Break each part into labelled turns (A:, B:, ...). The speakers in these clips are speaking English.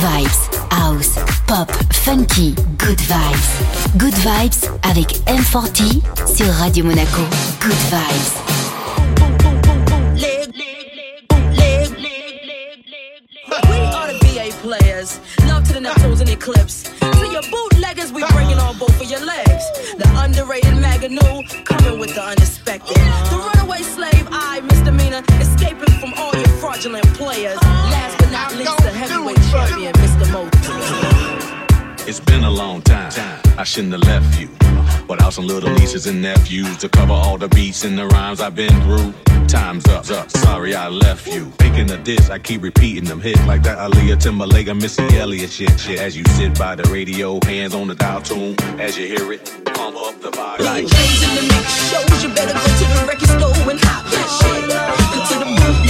A: Vibes, house, pop, funky, good vibes. Good vibes avec M40 sur Radio Monaco. Good vibes.
B: To your bootleggers, we bringing on both of your legs. The underrated Maganu coming with the unexpected. The runaway slave, I misdemeanor, escaping from all your fraudulent players. Last but not least, the heavyweight champion, Mr. Mo.
C: It's been a long time. I shouldn't have left you. Without some little nieces and nephews to cover all the beats and the rhymes I've been through. Time's up, up. Sorry I left you. Thinking of this, I keep repeating them hits like that Aaliyah Timbaland and Missy Elliott shit. Shit, as you sit by the radio, hands on the dial tune. As you hear it, pump up the body.
B: Like in the mix shows, you better go to the record store and hop that shit. Into the bootleggers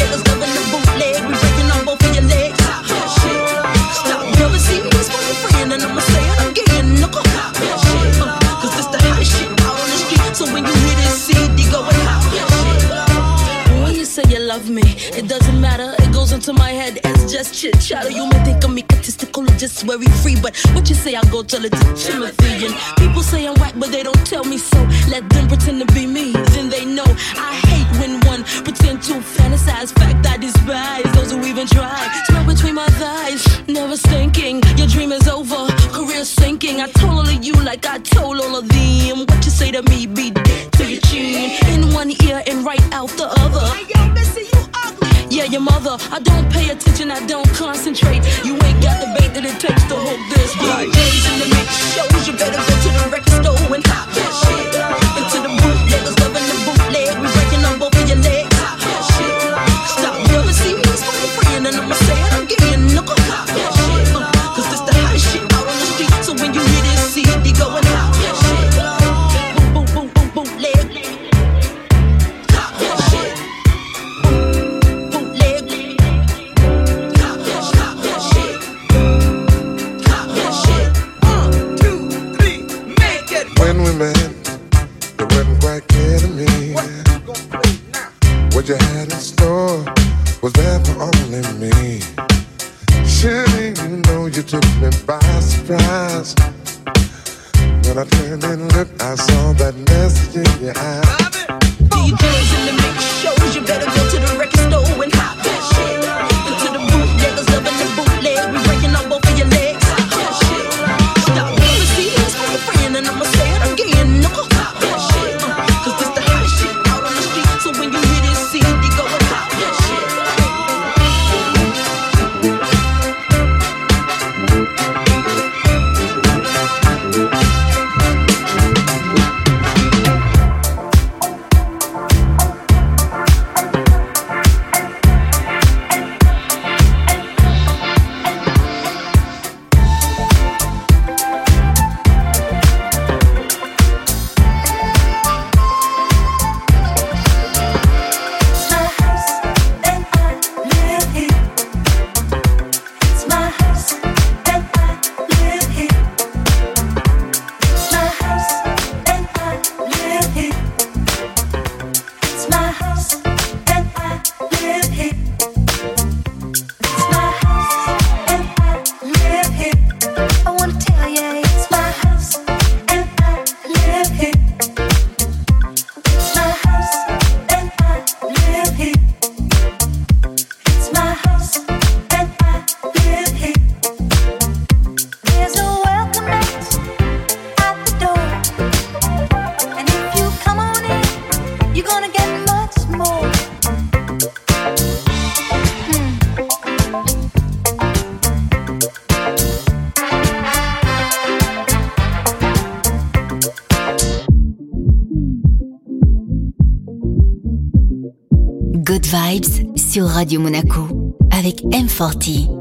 B: love me, it doesn't matter. It goes into my head as just chit chatter. You may think I'm egotistical or just very free, but what you say, I go tell it to Timothy. And people say I'm whack, but they don't tell me so. Let them pretend to be me, then they know. I hate when one pretend to fantasize. Fact I despise those who even try. Smell between my thighs, never thinking your dream is over. Career sinking. I told all of you like I told all of them. What you say to me, be dead to your chin. In one ear and right out the other. Yeah, your mother. I don't pay attention, I don't concentrate. You ain't got the bait that it takes to hold this. Like days in the mix shows, you better go to the record store and hop that shit.
A: Radio Monaco avec M40.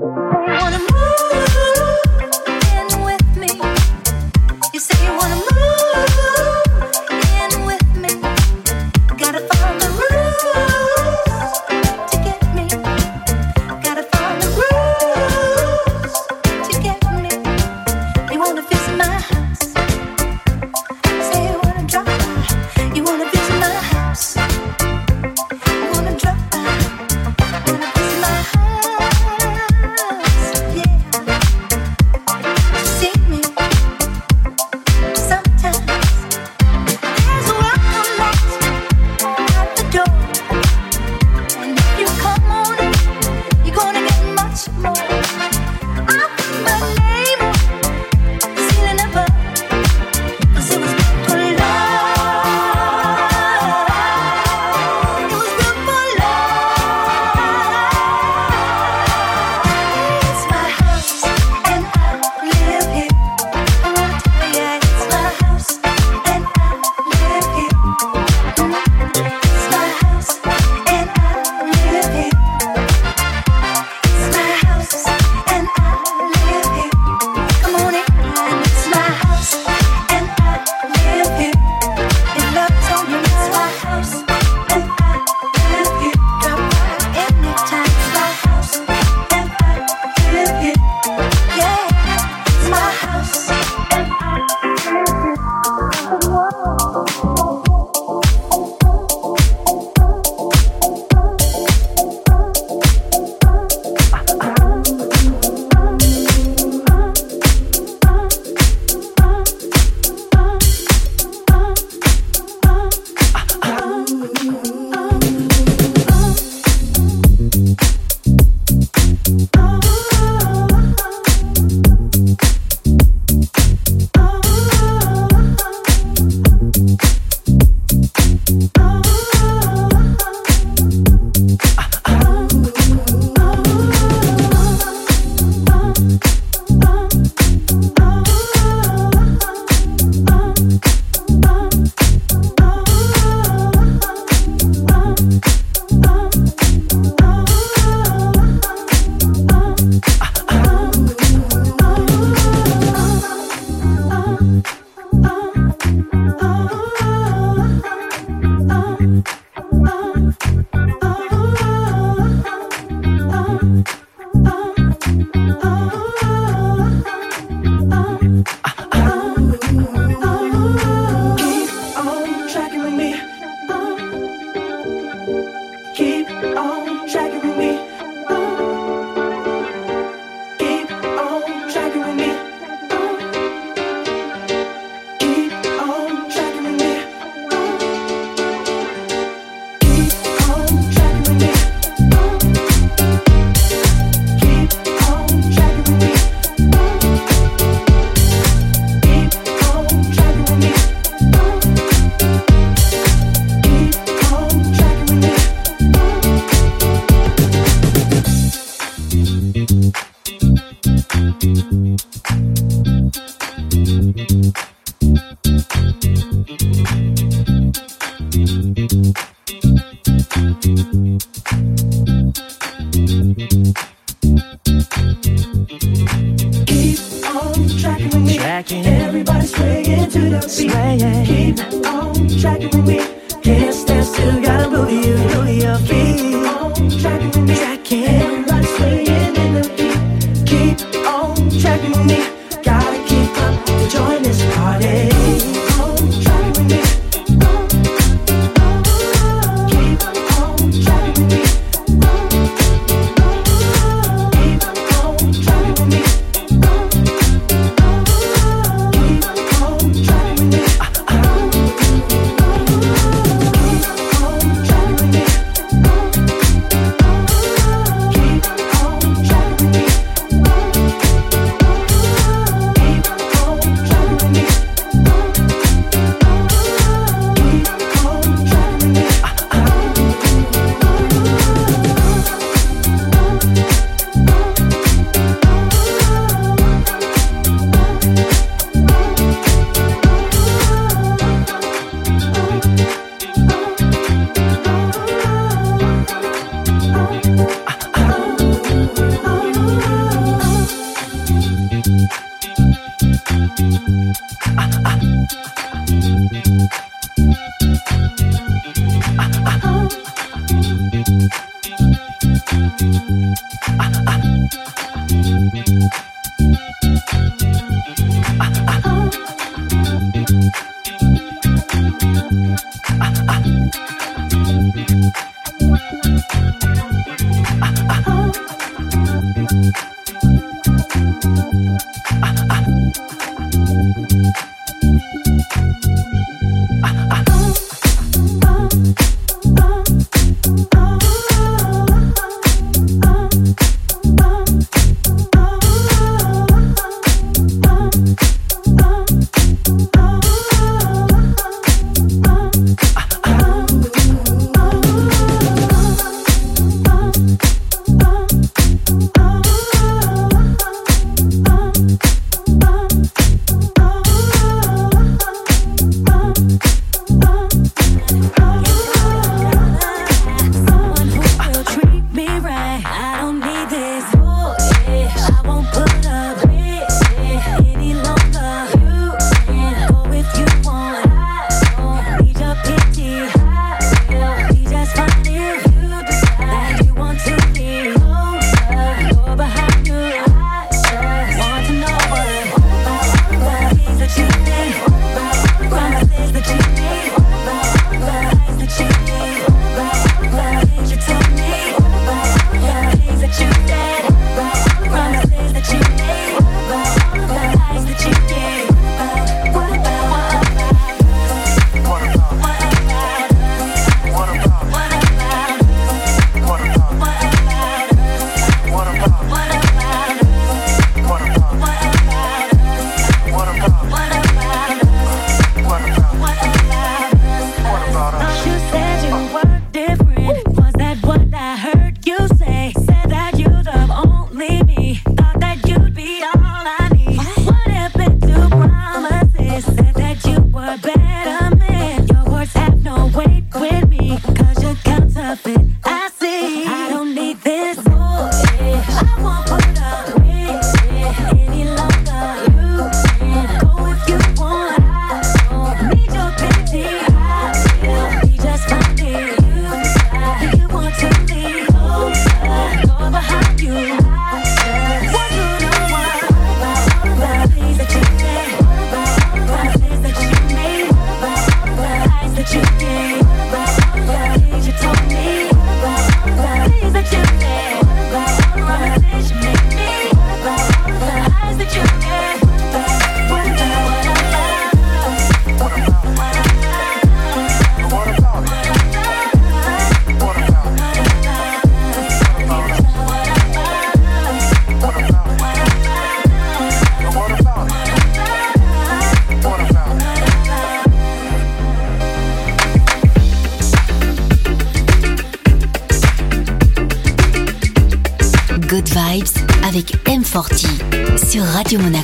D: Radio Monaco.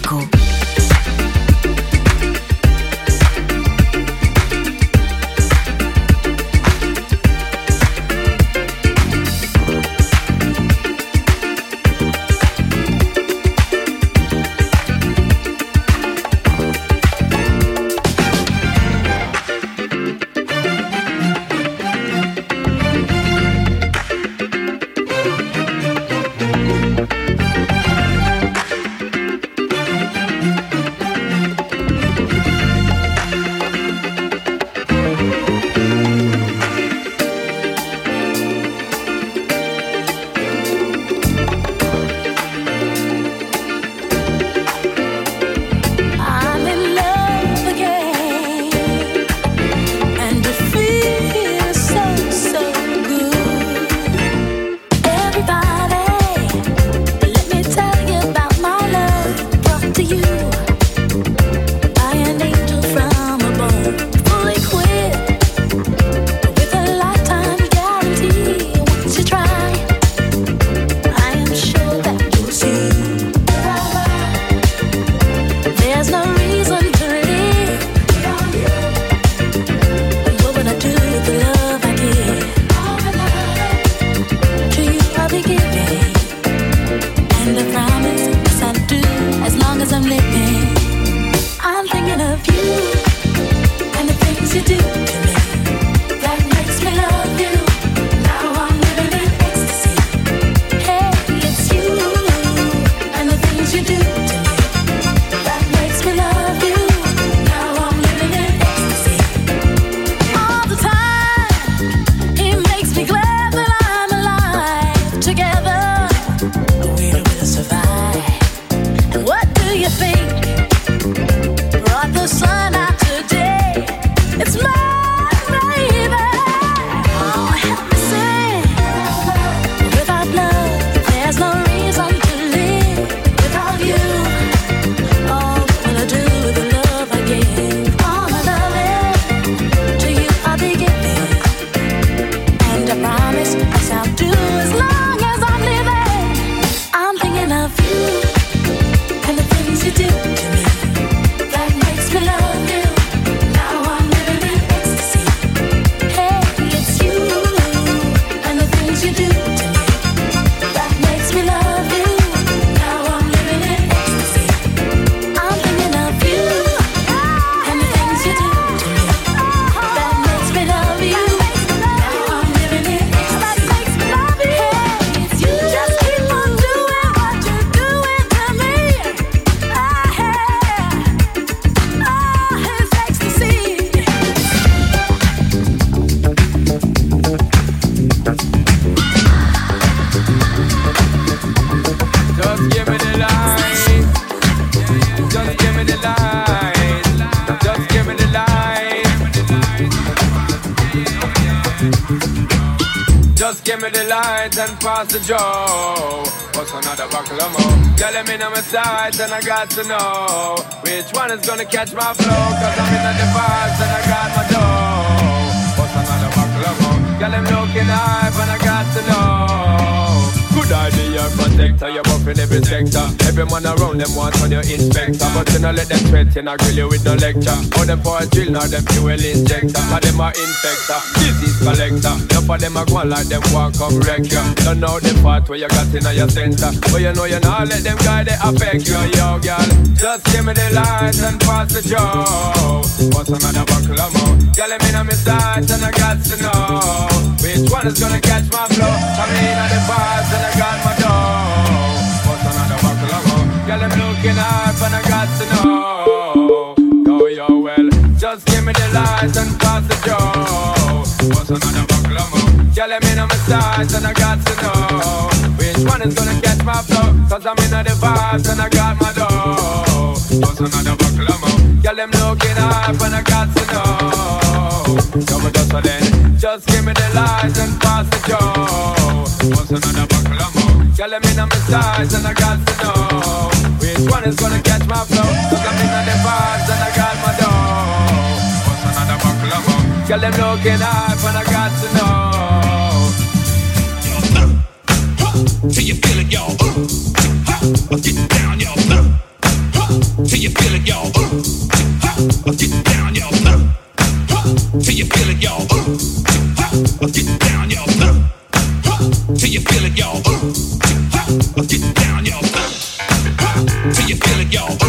D: It's my
E: pass the Joe. What's another buckle of more? Girl, I'm in on my sights and I got to know which one is gonna catch my flow. Cause I'm in the vibes and I got my dough. What's another buckle of more? Girl, I'm looking hype and I got to know. Good your protector, you're buffing every sector. Every man around them wants on your inspector. But you know let them threaten, I grill you with no lecture. All them for a drill, now them fuel injector. Cause them are infector, disease collector. Enough of them are going like them walk come wreck you. Don't know the part where you got in your center. But you know you not let them guy they affect you, yo, girl. Just give me the light and pass the joe. What's another buckle of more? Girl, I'm in my sights and I got to know which one is gonna catch my flow. I'm in on the vibes and I got my dough. What's another buckle of more? Girl, I'm looking up and I got to know. Yo, yo, well, just give me the lights and pass the joe. What's another buckle of more? Girl, I'm in on my sides and I got to know. Which one is gonna catch my flow? Cause I'm in on the vibes and I got my dough. What's another buckle of more? Girl, I'm looking up and I got to know. Yo, but just so then, just give me the lies and pass the joe. What's another buckle of more? Girl, I'm in on my sides and I got to know. Which one is gonna catch my flow? Cause I'm in on the vibes and I got my dough. What's another buckle of more Girl, I'm looking hype and I got to know? Till you feel it, y'all. Uh, Get down, Get down, y'all Till you feel it, y'all Get down, y'all. Till you feel it, y'all.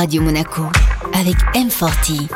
F: Radio Monaco avec M40.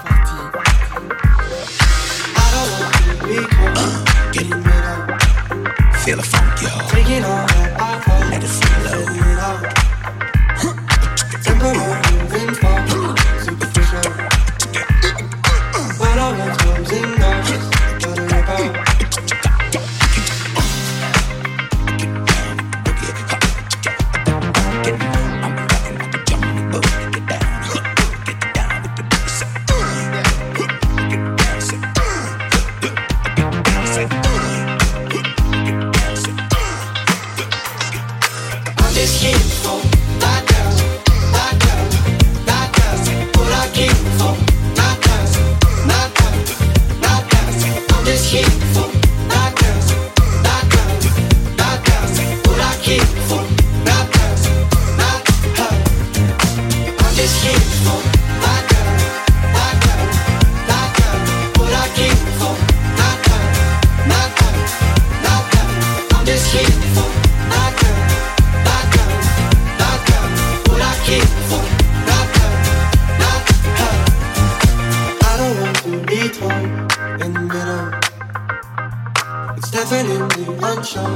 G: show,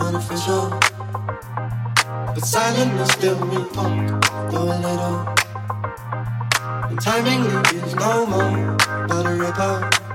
G: unofficial. But silent is still we talk, though a little. And timing is no more, but a ripple.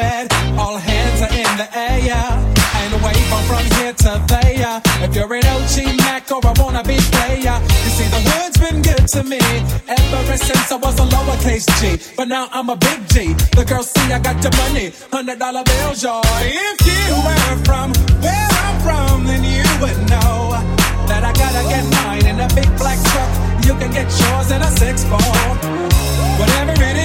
H: We do it. All hands are in the air and wave on from here to there. If you're an OG Mac or a wannabe player, you see the hood's been good to me ever since I was a lowercase G. But now I'm a big G. The girls see I got your money, hundred dollar bills, y'all. If you were from where I'm from, then you would know that I gotta get mine in a big black truck. You can get yours in a six four. Whatever it is,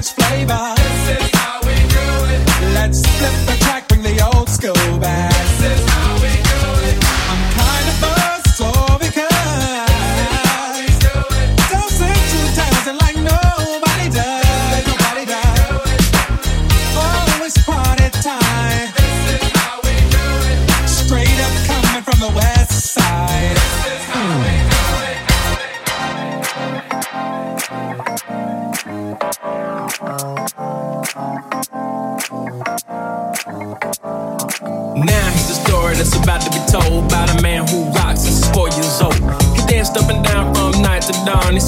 H: much flavor. This is how we do it. Let's flip the the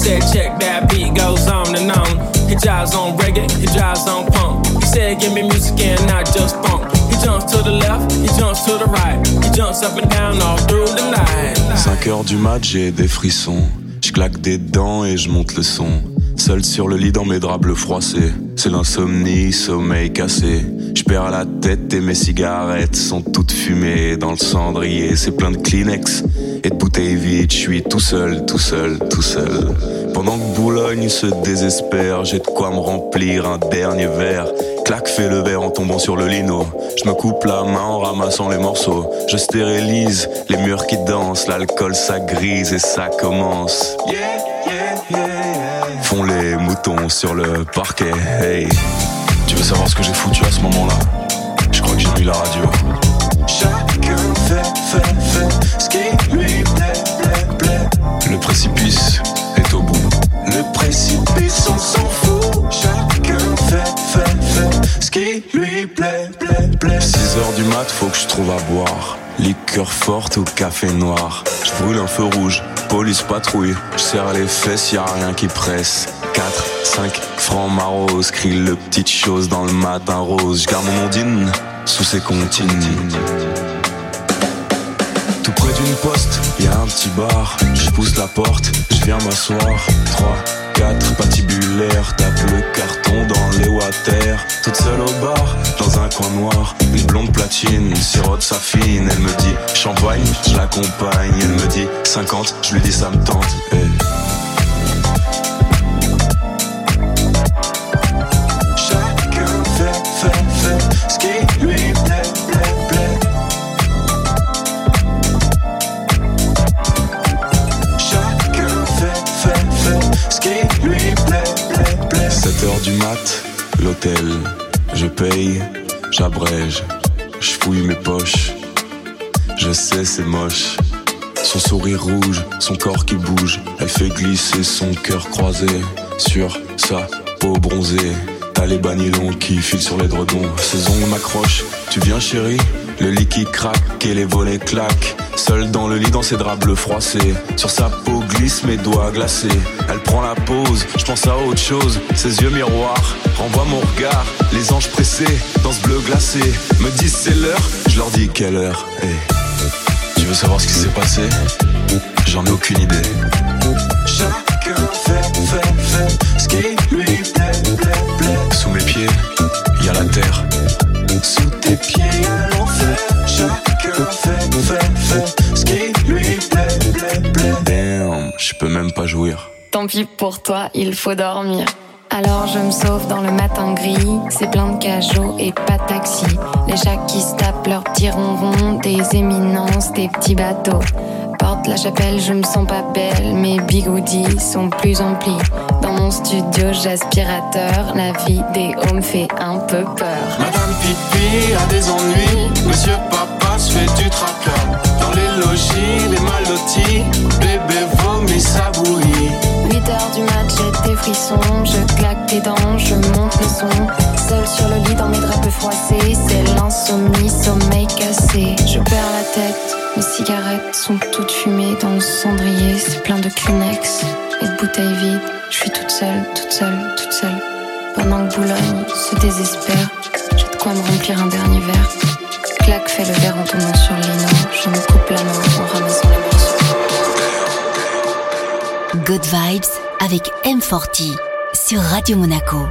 I: said, check that beat goes on and on. He drives on reggae, he drives on punk. He said, give me music and not just funk. He jumps to the left, he jumps to the right. He jumps up and down all through the night.
J: 5 heures du mat, j'ai des frissons. Je claque des dents et je monte le son. Seul sur le lit dans mes draps bleus froissés. C'est l'insomnie, sommeil cassé. Je perds la tête et mes cigarettes sont toutes fumées dans le cendrier. C'est plein de Kleenex et de bouteilles vides. Je suis tout seul, tout seul, tout seul. Pendant que Boulogne se désespère, j'ai de quoi me remplir un dernier verre. Clac, fais le verre en tombant sur le lino. Je me coupe la main en ramassant les morceaux. Je stérilise les murs qui dansent. L'alcool ça grise et ça commence. Font les moutons sur le parquet. Hey, tu veux savoir ce que j'ai foutu à ce moment-là Je crois que j'ai mis la radio. Chacun fait, fait, fait ce qui lui plaît, plaît, plaît. Le précipice est au bout. Le précipice, on s'en fout. Chacun fait, fait, fait ce qui lui plaît, plaît, plaît. 6 heures du mat, faut que je trouve à boire. Liqueur forte ou café noir. Je brûle un feu rouge, police patrouille. Je serre les fesses, y a rien qui presse. 4, 5 francs maros, crie le petite chose dans le matin rose. Je garde mon ondine sous ses comptines. Tout près d'une poste, y a un petit bar. Je pousse la porte, je viens m'asseoir. 3, 4 patibulaires, tape le carton dans les water. Toute seule au bar, dans un coin noir. Une blonde platine, sirote sa fine. Elle me dit champagne, je l'accompagne. Elle me dit 50, je lui dis ça me tente. 7h du mat, l'hôtel, je paye, j'abrège, je fouille mes poches, je sais c'est moche. Son sourire rouge, son corps qui bouge, elle fait glisser son cœur croisé sur sa peau bronzée. T'as les banilons qui filent sur les dredons. Ses ongles m'accrochent, tu viens chérie, le lit qui craque et les volets claquent. Seule dans le lit, dans ses draps bleus froissés. Sur sa peau glissent mes doigts glacés. Elle prend la pause, je pense à autre chose. Ses yeux miroirs renvoient mon regard. Les anges pressés dans ce bleu glacé me disent c'est l'heure. Je leur dis quelle heure. Hey. Tu veux savoir ce qui s'est passé? J'en ai aucune idée. Chacun fait, fait, fait ce qui lui plaît, plaît, plaît. Sous mes pieds, y a la terre. Sous tes pieds, l'enfer. Chacun fait, fait, fait ce qui lui plaît, plaît, plaît. Damn, je peux même pas jouir.
K: Tant pis pour toi, il faut dormir. Alors je me sauve dans le matin gris, c'est plein de cajots et pas de taxi. Les chats qui se tapent leurs petits ronrons, des éminences, des petits bateaux. Porte la chapelle, je me sens pas belle, mes bigoudis sont plus emplis. Dans mon studio, j'aspirateur, la vie des hommes fait un peu peur.
L: Madame Pipi a des ennuis, Monsieur Papa se fait du traqueur. Dans les logis, les malotis, bébé vomit sa bouillie.
K: 8 heures du mat, j'ai des frissons, je claque des dents, je monte le son. Seul sur le lit dans mes draps peu froissés, c'est l'insomnie, sommeil cassé. Je perds la tête, mes cigarettes sont toutes fumées dans le cendrier, c'est plein de Kleenex et de bouteilles vides. Je suis toute seule, toute seule, toute seule. Pendant que Boulogne se désespère, j'ai de quoi me remplir un dernier verre. Claque fait le verre en tombant sur le lino, je me coupe la main en ramassant les morceaux.
M: Good Vibes avec M40 sur Radio Monaco.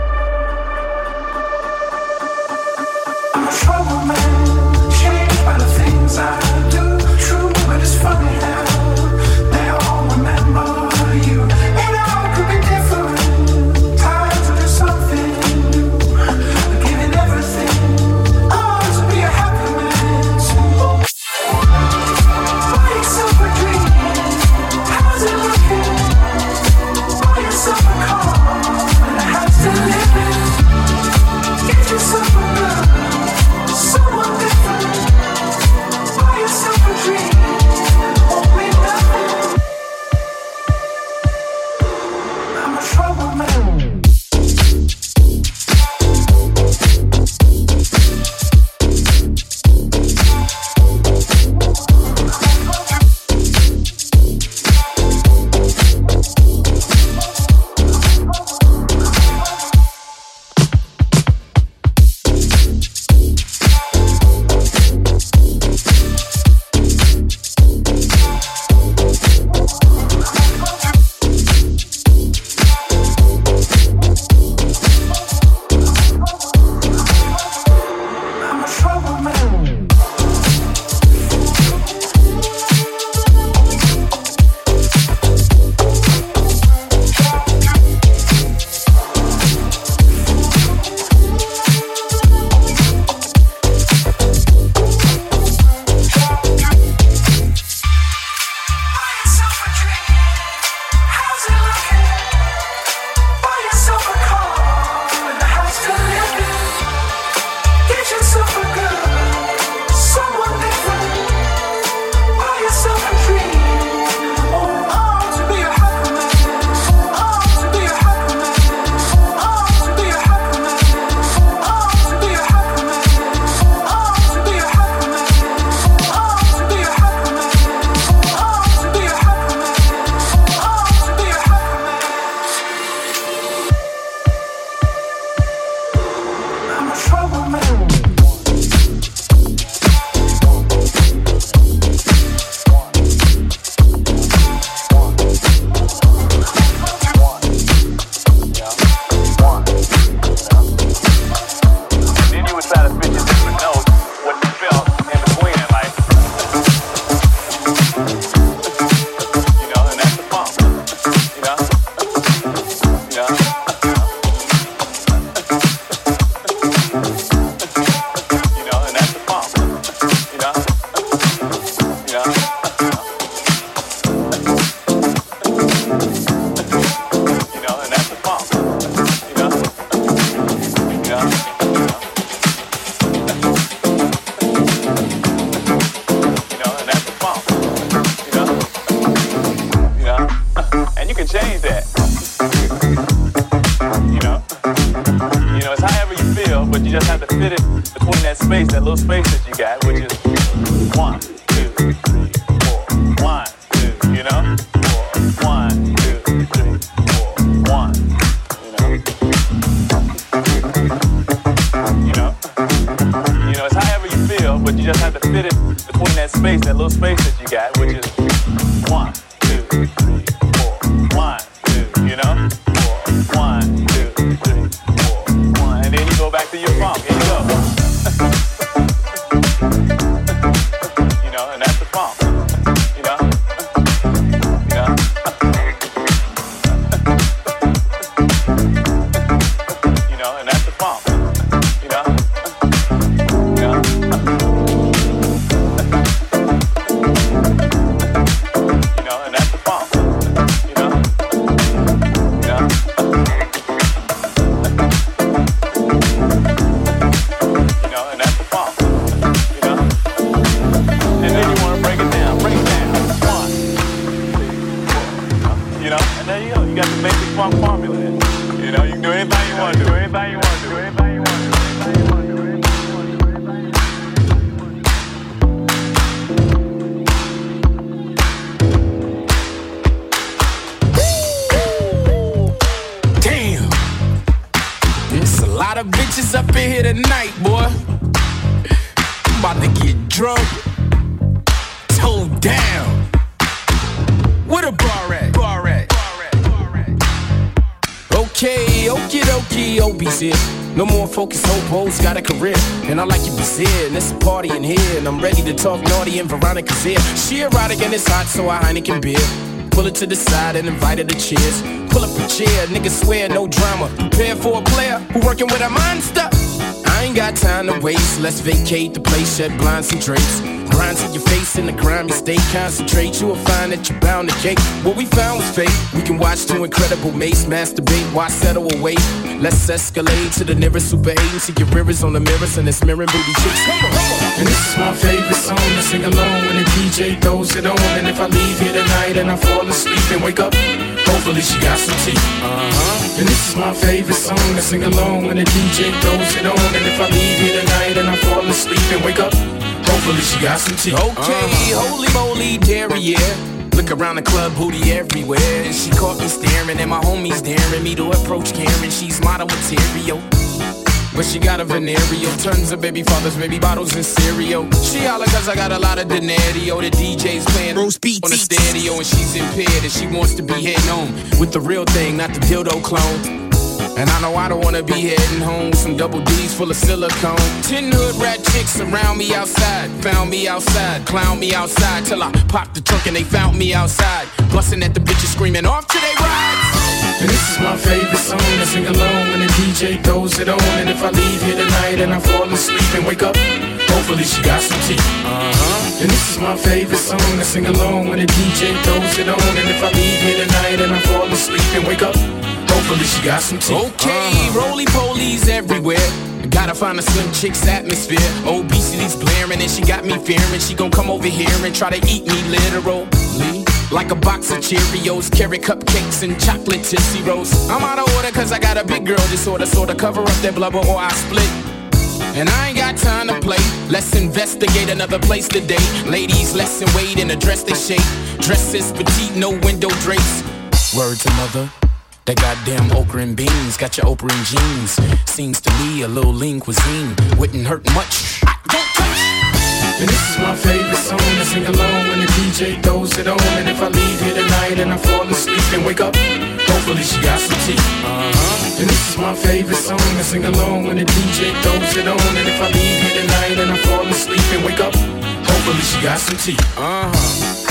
N: And
O: it's
I: a party in here. And I'm ready to talk naughty, and Veronica's here. She erotic and it's hot, so I Heineken beer. Pull it to the side and invite her to cheers. Pull up a chair, niggas swear no drama. Prepare for a player who working with a monster. I ain't got time to waste. Let's vacate the place, shed blinds and drapes. Grind to your face in the grimy state. Concentrate, you will find that you're bound to cake. What we found was fake. We can watch two incredible mates masturbate. Why settle away? Let's escalate to the nearest super eight see your mirrors on the mirrors and it's mirroring booty chicks. Come on, come on.
P: And this is my favorite song to sing along when the DJ throws it on. And if I leave here tonight and I fall asleep and wake up, hopefully she got some tea. Uh-huh. And this is my favorite song to sing along when the DJ throws it on. And if I leave here tonight and I fall asleep and wake up, hopefully she got some tea.
I: Okay, holy moly, derriere. Look around the club, booty everywhere. And she caught me staring, and my homies daring me to approach Karen. She's model material. But she got a venereal, tons of baby fathers, baby bottles and cereal. She holla cause I got a lot of denario. The DJ's playing Rose beats on the stereo and she's impaired and she wants to be heading home with the real thing, not the dildo clone. And I know I don't wanna be heading home with some double D's full of silicone. Ten hood rat chicks around me outside, found me outside, clown me outside till I popped the trunk and they found me outside, busting at the bitches screaming off to they rides.
P: And this is my favorite song to sing along when the DJ throws it on. And if I leave here tonight and I fall asleep and wake up, hopefully she got some tea. Uh-huh. And this is my favorite song to sing along when the DJ throws it on. And if I leave here tonight and I fall asleep and wake up, hopefully she got some.
I: Okay, uh-huh. roly polies everywhere. Gotta find a slim chick's atmosphere. Obesity's blaring and she got me fearing she gon' come over here and try to eat me literally. Like a box of Cheerios, carrot cupcakes, and chocolate Tootsie Rolls. I'm out of order cause I got a big girl disorder, sorta cover up that blubber or I split. And I ain't got time to play. Let's investigate another place today. Ladies, lesson wait and address they shape. Dresses petite, no window drapes. Word to mother. That goddamn okra and beans got your Oprah and jeans. Seems to me a little lean cuisine wouldn't hurt much. I don't touch.
P: And this is my favorite song to sing along when the DJ throws it on. And if I leave here tonight and I fall asleep and wake up, hopefully she got some tea. Uh-huh. And this is my favorite song to sing along when the DJ throws it on. And if I leave here tonight and I fall asleep and wake up, hopefully she got some tea.
I: Uh-huh.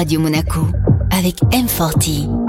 A: Radio Monaco avec M40.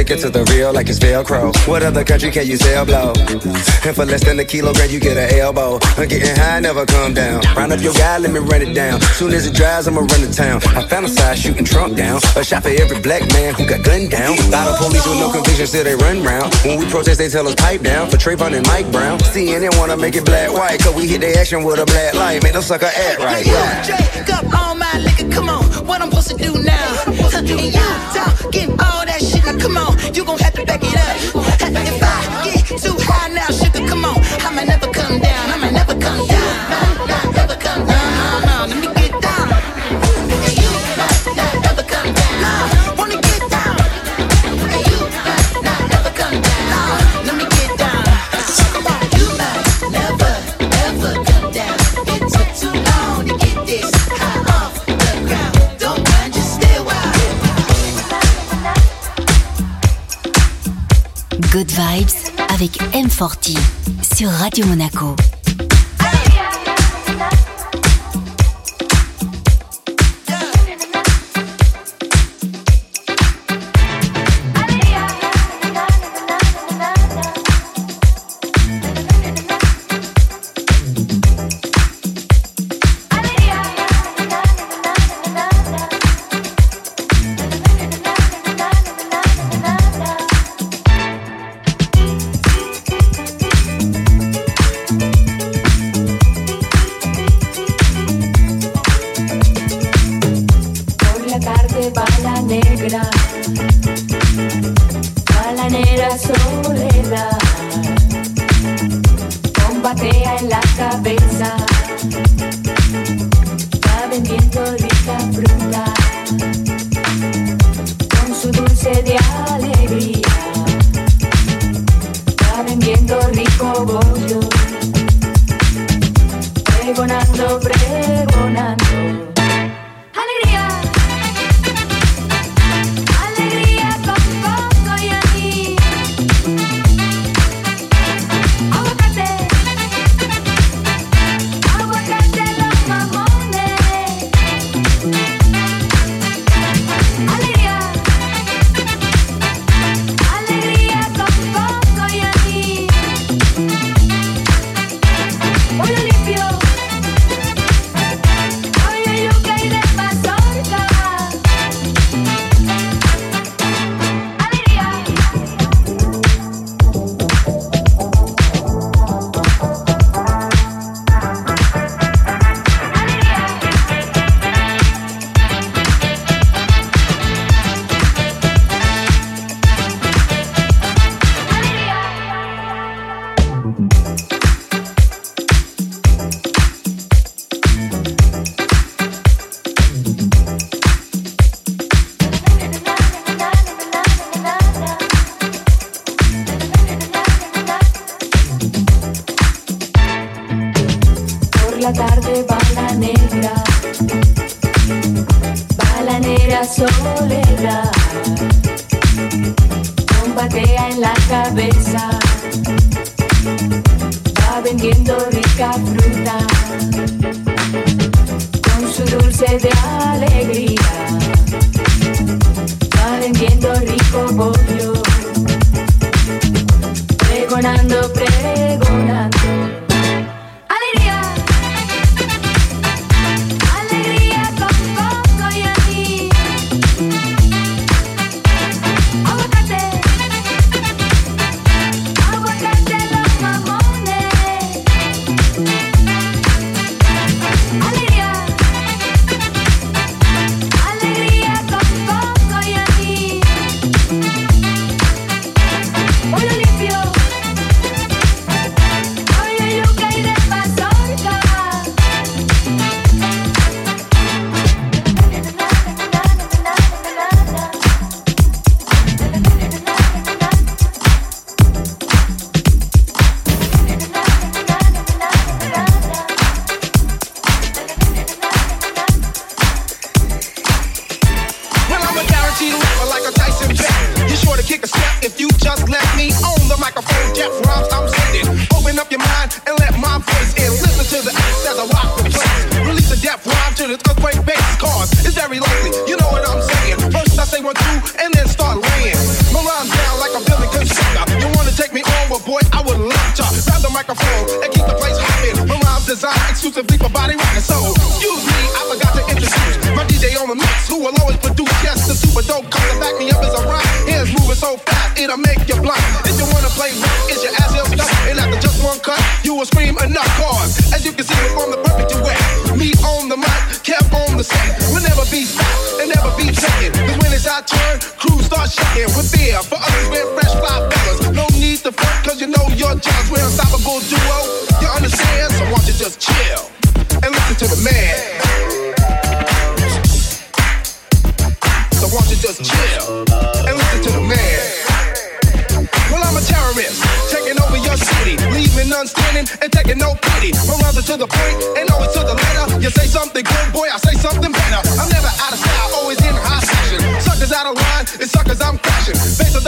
Q: Stick it to the real like it's Velcro. What other country can you sell blow? And for less than a kilogram, you get an elbow. I'm getting high, never come down. Round up your guy, let me run it down. Soon as it dries, I'ma run to town. I fantasize shooting Trump down. A shot for every black man who got gunned down. Lot of police with no conviction, still they run round. When we protest, they tell us pipe down. For Trayvon and Mike Brown. CNN wanna make it black white, cause we hit the action with a black light. Make them sucker act right.
B: Yeah. Drink up all my liquor, come on. What I'm supposed to do now? And you talking all that shit, now come on. You gon' have to back it up. If I get too high now, sugar, come on. I might never
R: Vibes avec M40 sur Radio Monaco.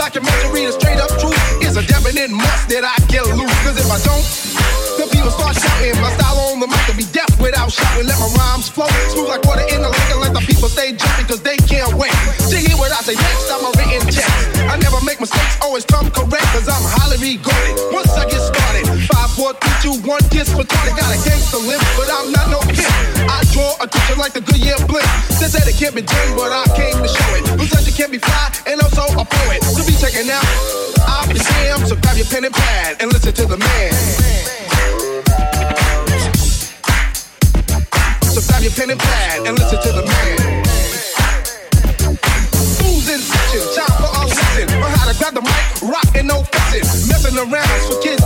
R: Documentary, the straight up truth is a definite must that I get loose. Cause if I don't, the people start shouting. My style on the mic will be deaf without shouting. Let my rhymes flow smooth like water in the lake and let the people stay jumping cause they can't wait to hear what I say next. I'm a written text. I never make mistakes, always come correct cause I'm highly regarded. Once I get started, five, four, three, two, one, kiss retarded. Got a gangster limp, but I'm not no pimp. Attention like the Goodyear blimp. They said it can't be done, but I came to show it. Said you can't be fly and also a poet? To be checking out, I'll be damned. So grab your pen and pad and listen to the man. So grab your pen and pad and listen to the man. Who's in session? Time for a lesson on how to grab the mic, rock and no fessing. Messing around for kids,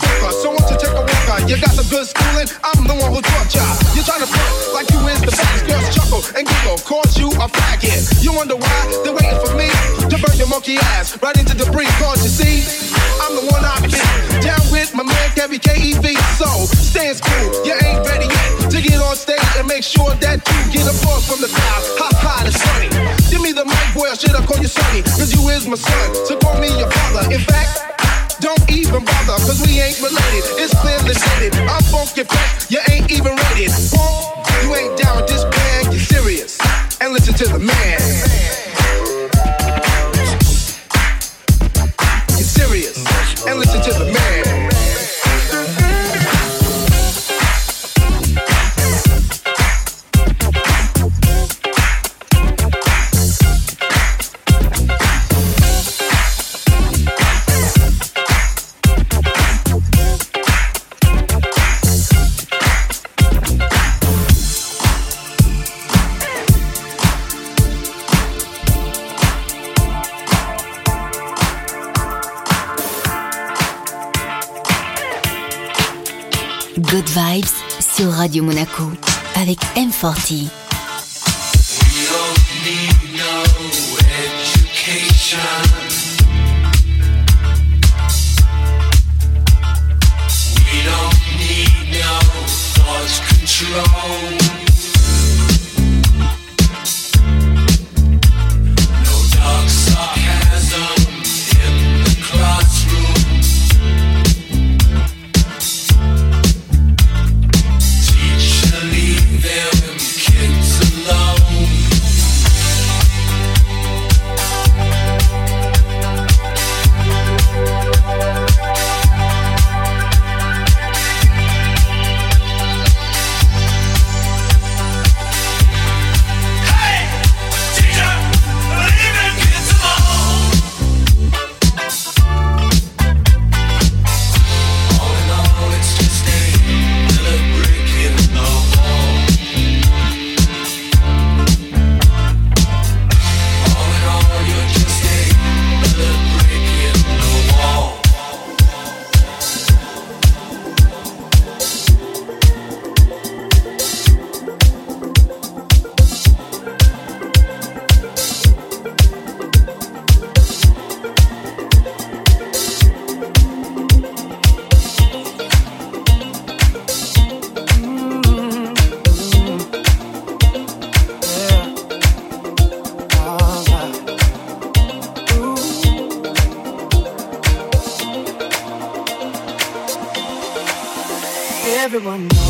R: So won't you take a walk out? You got some good schooling, I'm the one who taught ya. You're trying to front like you is the best. Girls chuckle and giggle, cause you a faggot. You wonder why they're waiting for me to burn your monkey ass right into debris. Cause you see, I'm the one I've been down with my man Kevin KEV. So stay in school, you ain't ready yet to get on stage and make sure that you get applause from the crowd. Ha ha, that's funny. Give me the mic, boy, or should I call you Sonny? Cause you is my son, so call me your father. In fact, don't even bother, cause we ain't related. It's clearly stated. I'm funky fresh, you ain't even rated. You ain't down with this plan, get serious. And listen to the man. Get serious. And listen to the man.
A: Monaco avec M40.
D: Everyone knows